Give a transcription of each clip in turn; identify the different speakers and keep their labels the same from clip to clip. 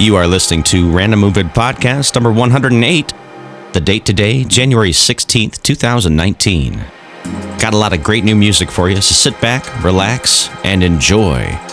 Speaker 1: You are listening to Random Movement Podcast number 108. The date today, January 16th, 2019. Got a lot of great new music for you, so sit back, relax, and enjoy.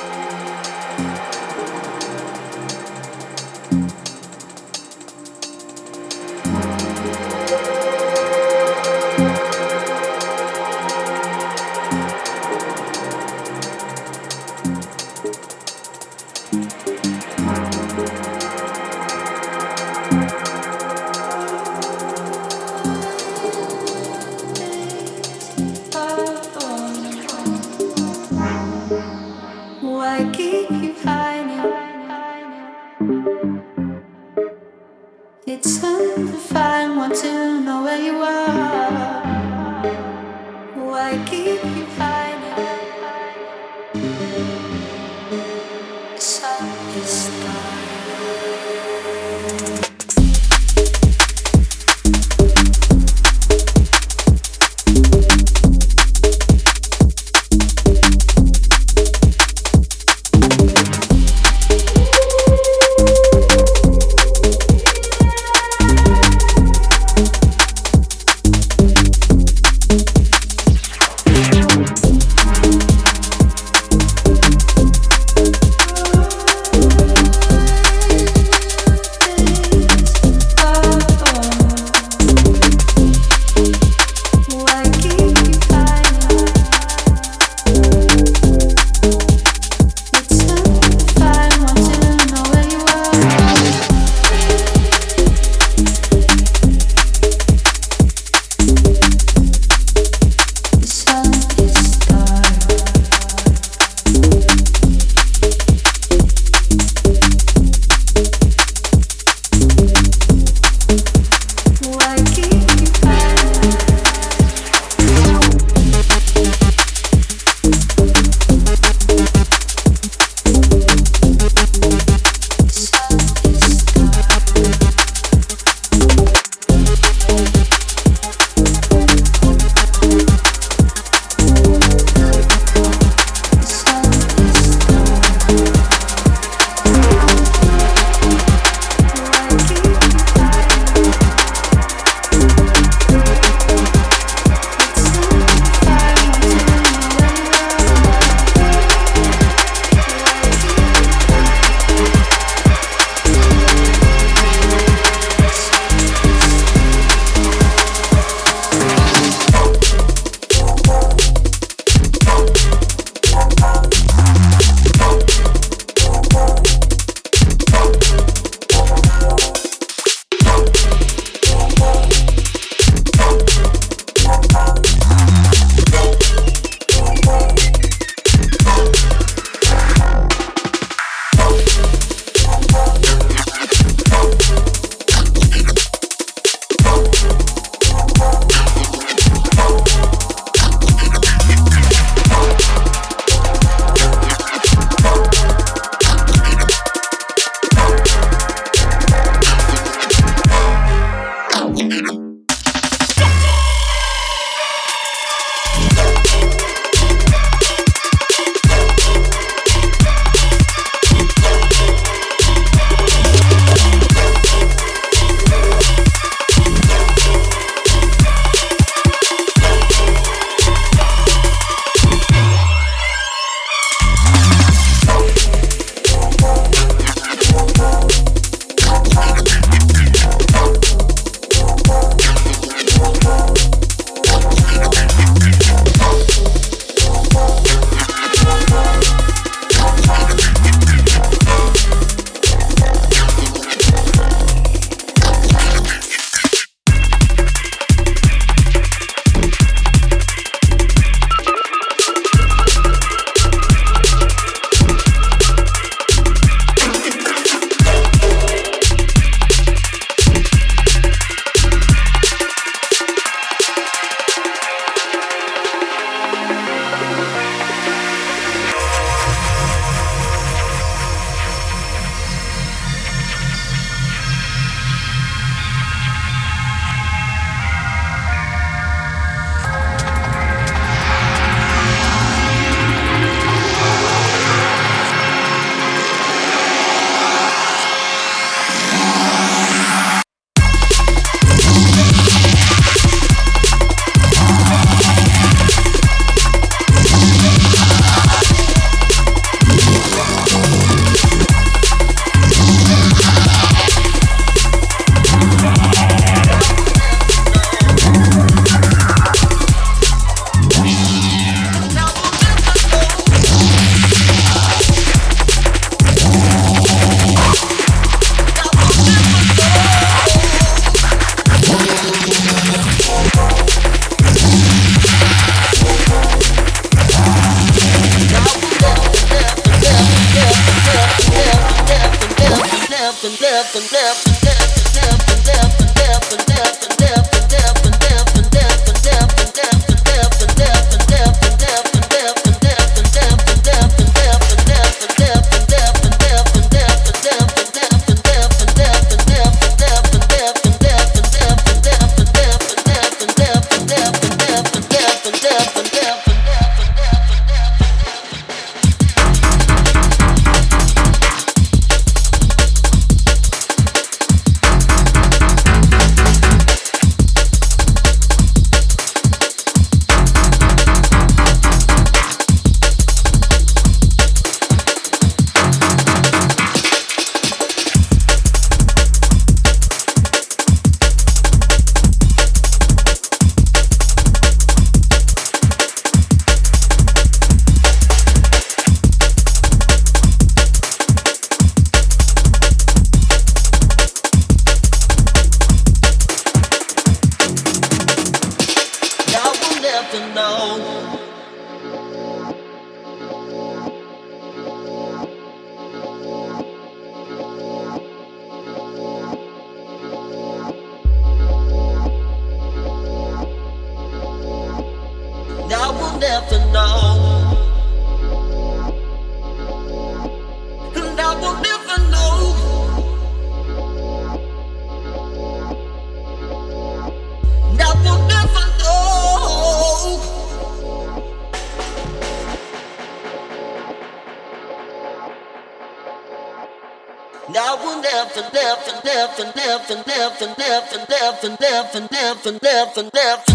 Speaker 2: and left and left and left and left and left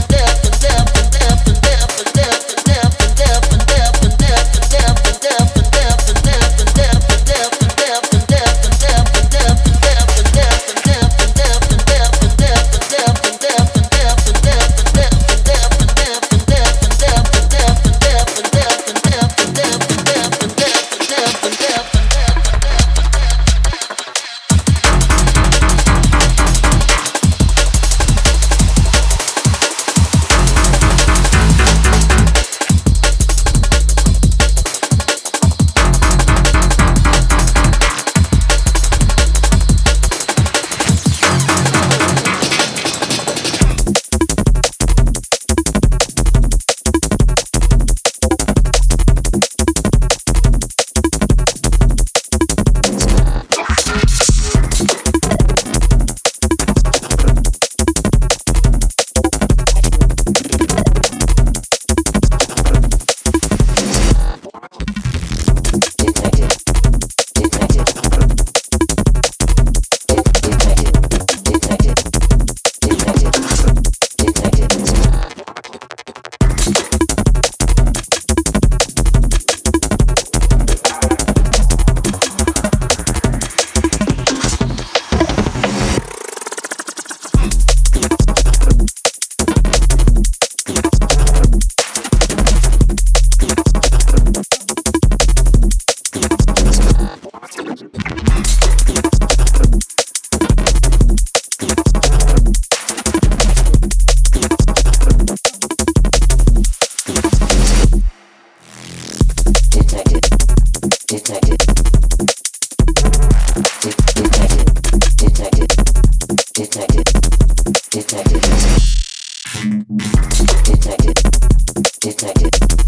Speaker 2: detected detected
Speaker 3: detected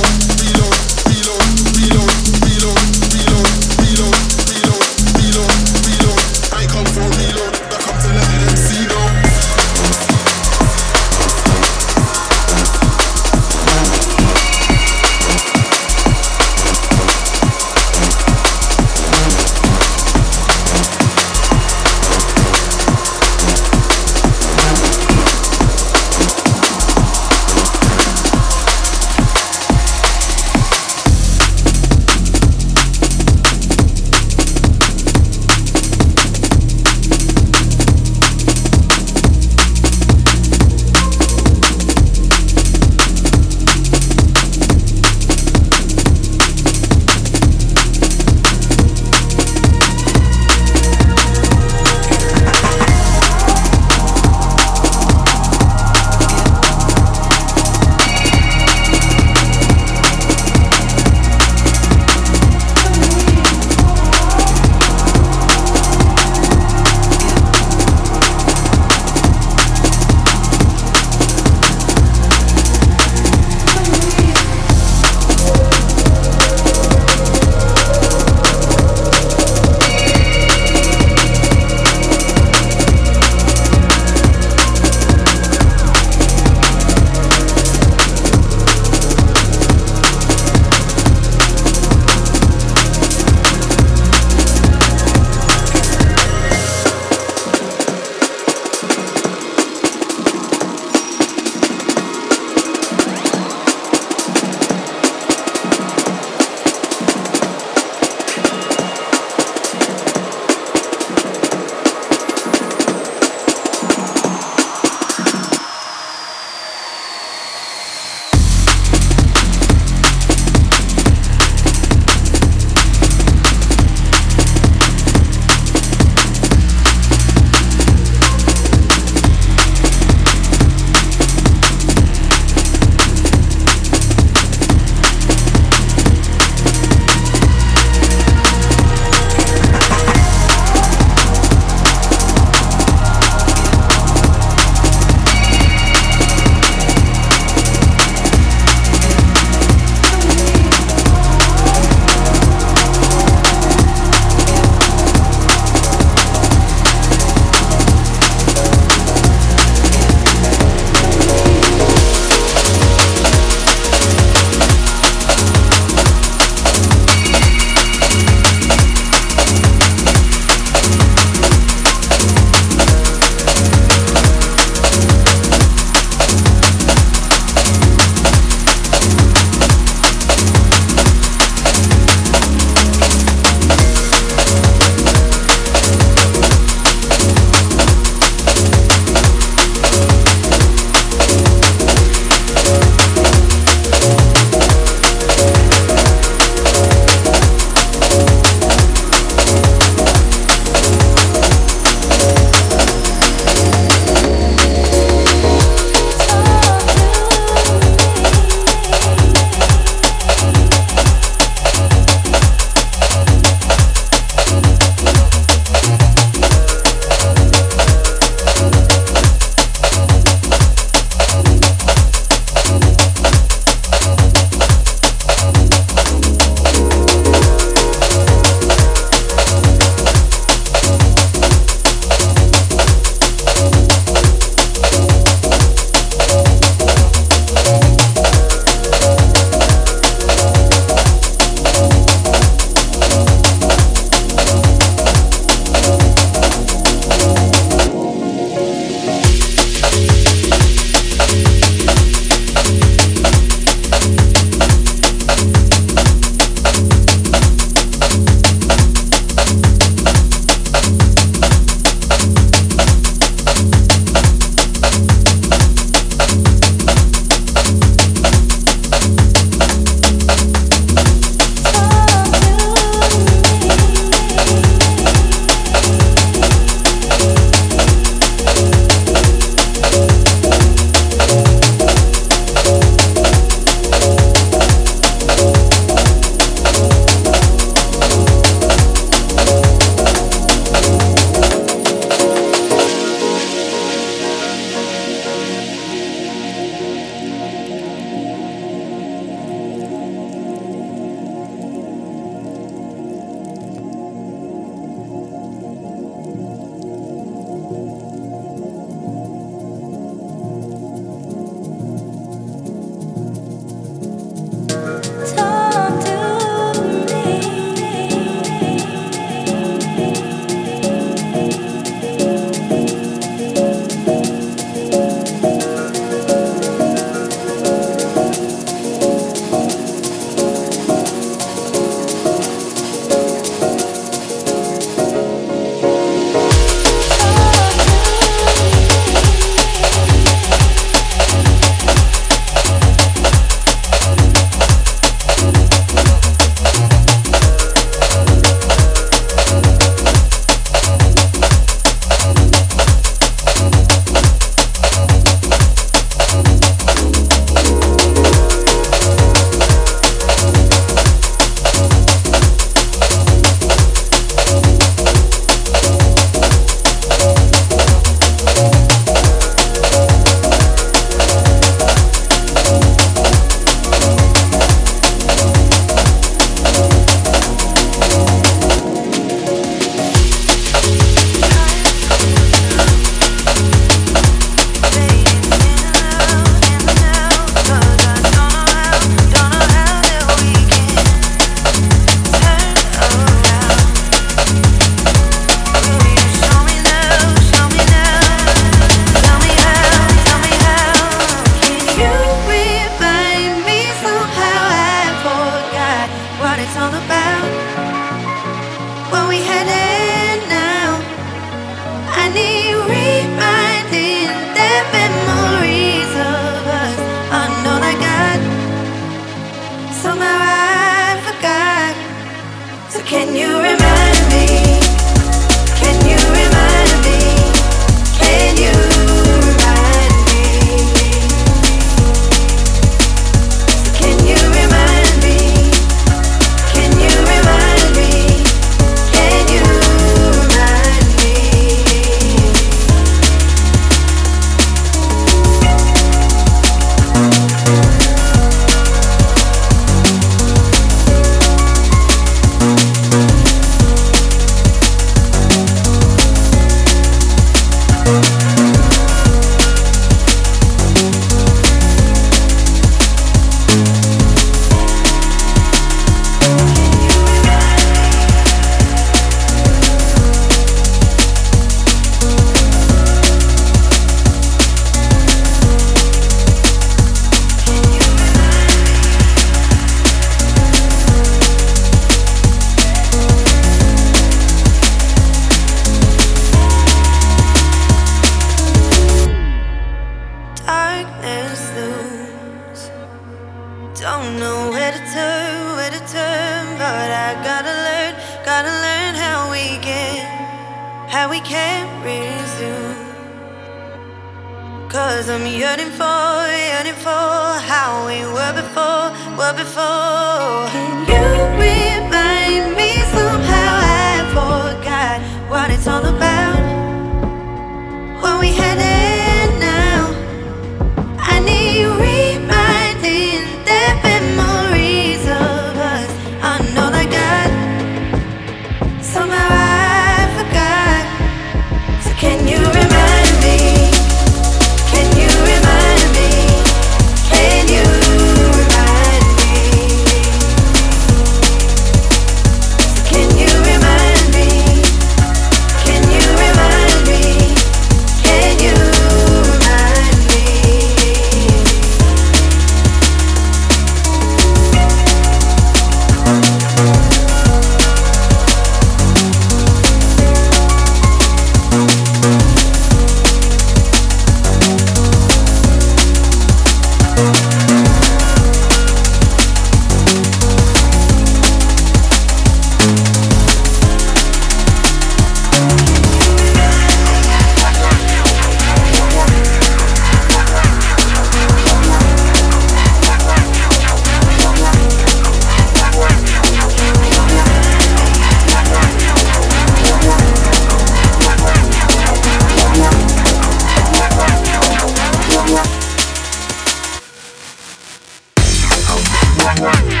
Speaker 4: Thank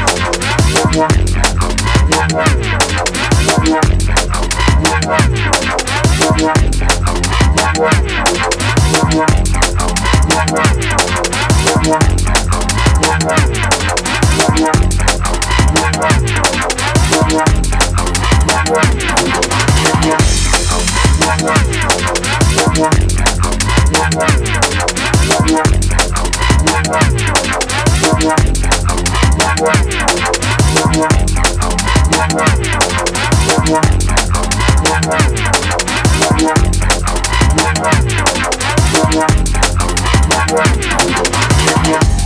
Speaker 4: Yeah.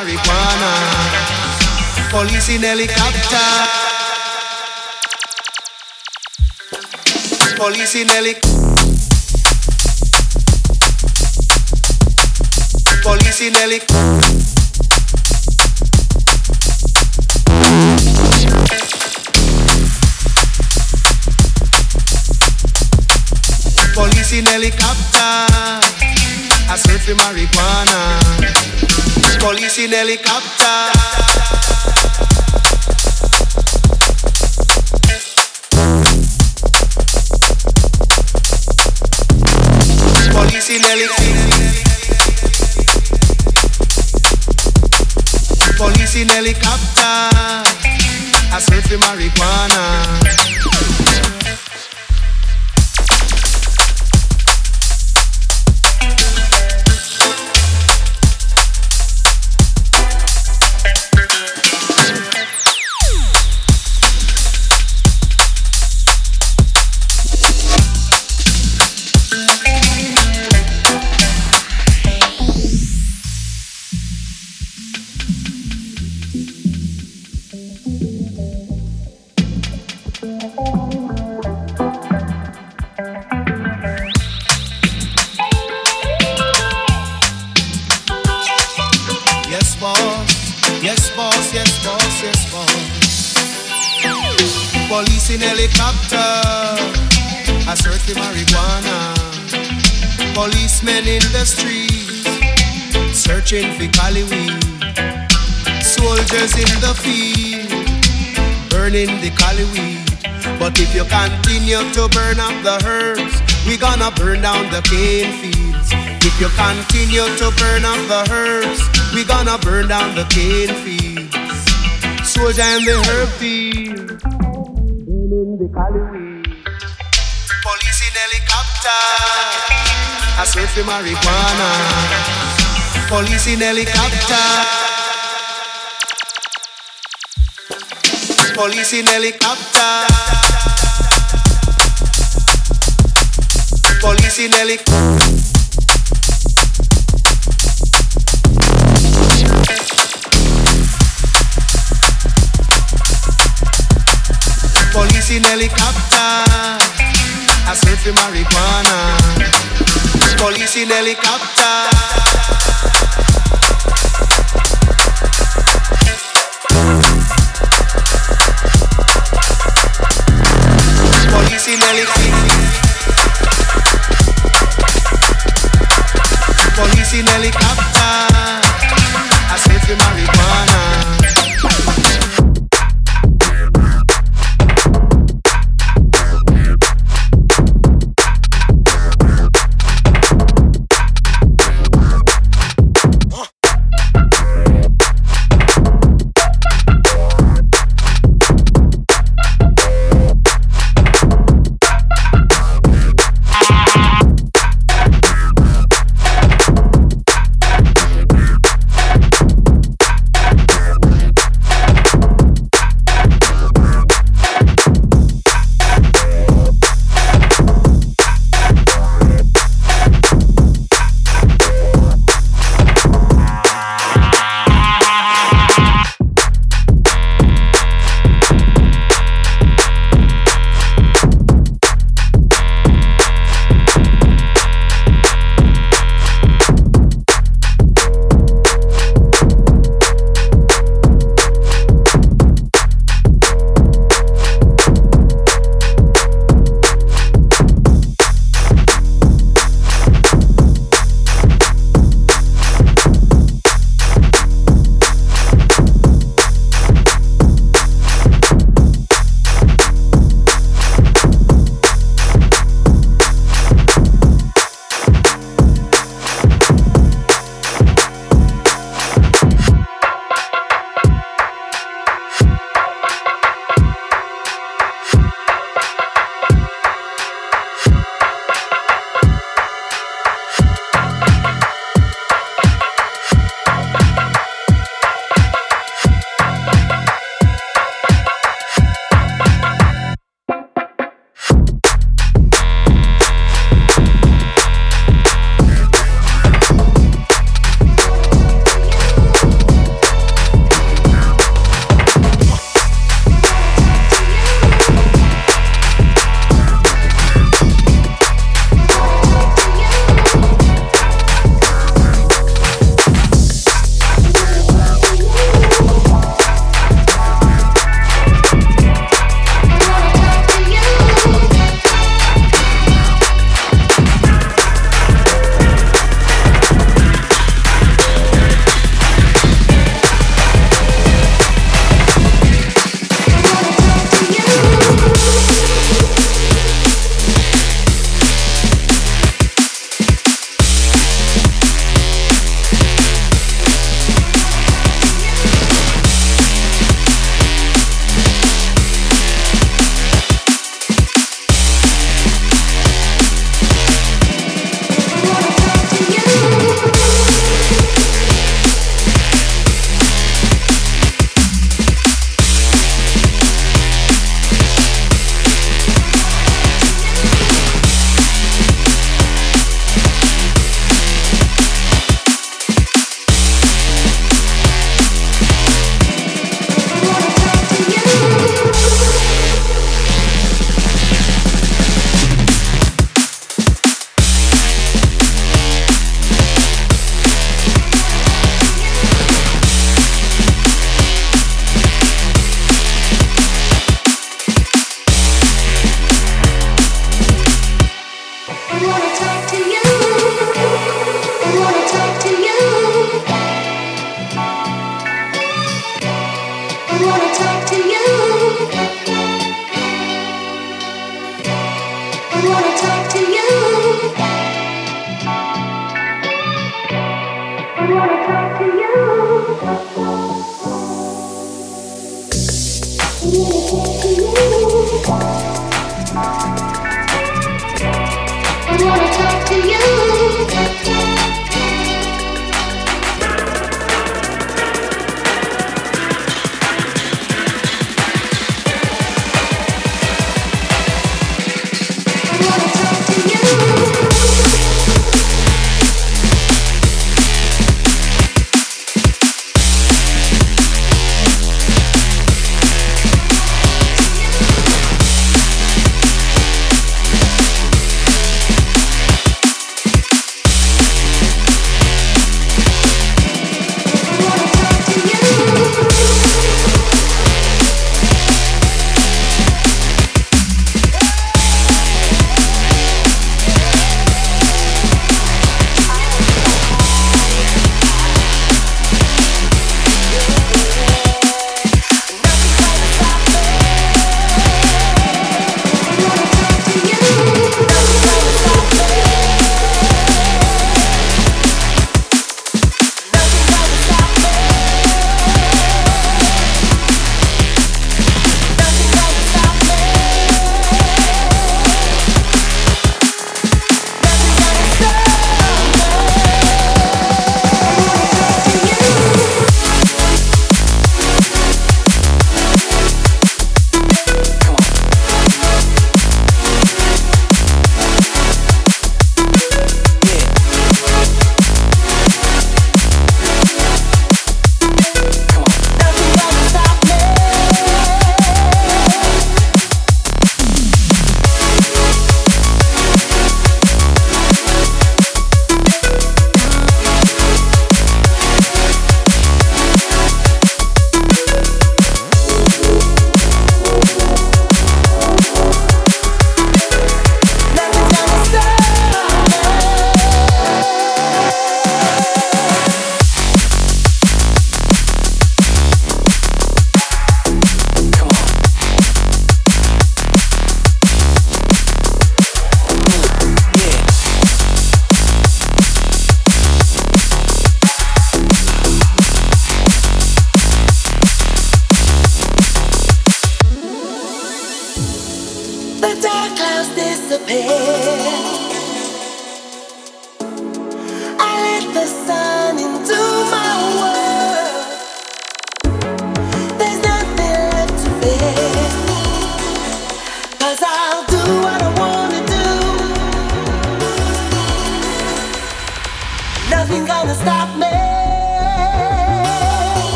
Speaker 4: Marijuana. Police in helicopter. Police in helicopter. Police in helicopter. Police in helicopter. I search for marijuana. Police in helicopter. Police in helicopter. I search for marijuana. Cali weed. Soldiers in the field. Burning the Cali weed. But if you continue to burn up the herbs, we gonna burn down the cane fields. If you continue to burn up the herbs, we gonna burn down the cane fields. Soldier in the herb field, burning the Cali weed. Police in helicopter, I search for marijuana. Police in helicopter. Police in helicopter. Police in helicopter. Police in helicopter. I search for marijuana. Police in helicopter. Police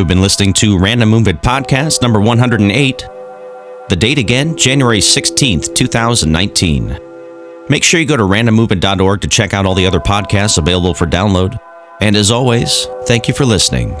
Speaker 1: have been listening to Random Movement Podcast number 108. The date again, January 16th, 2019. Make sure you go to randommovement.org to check out all the other podcasts available for download. And as always, thank you for listening.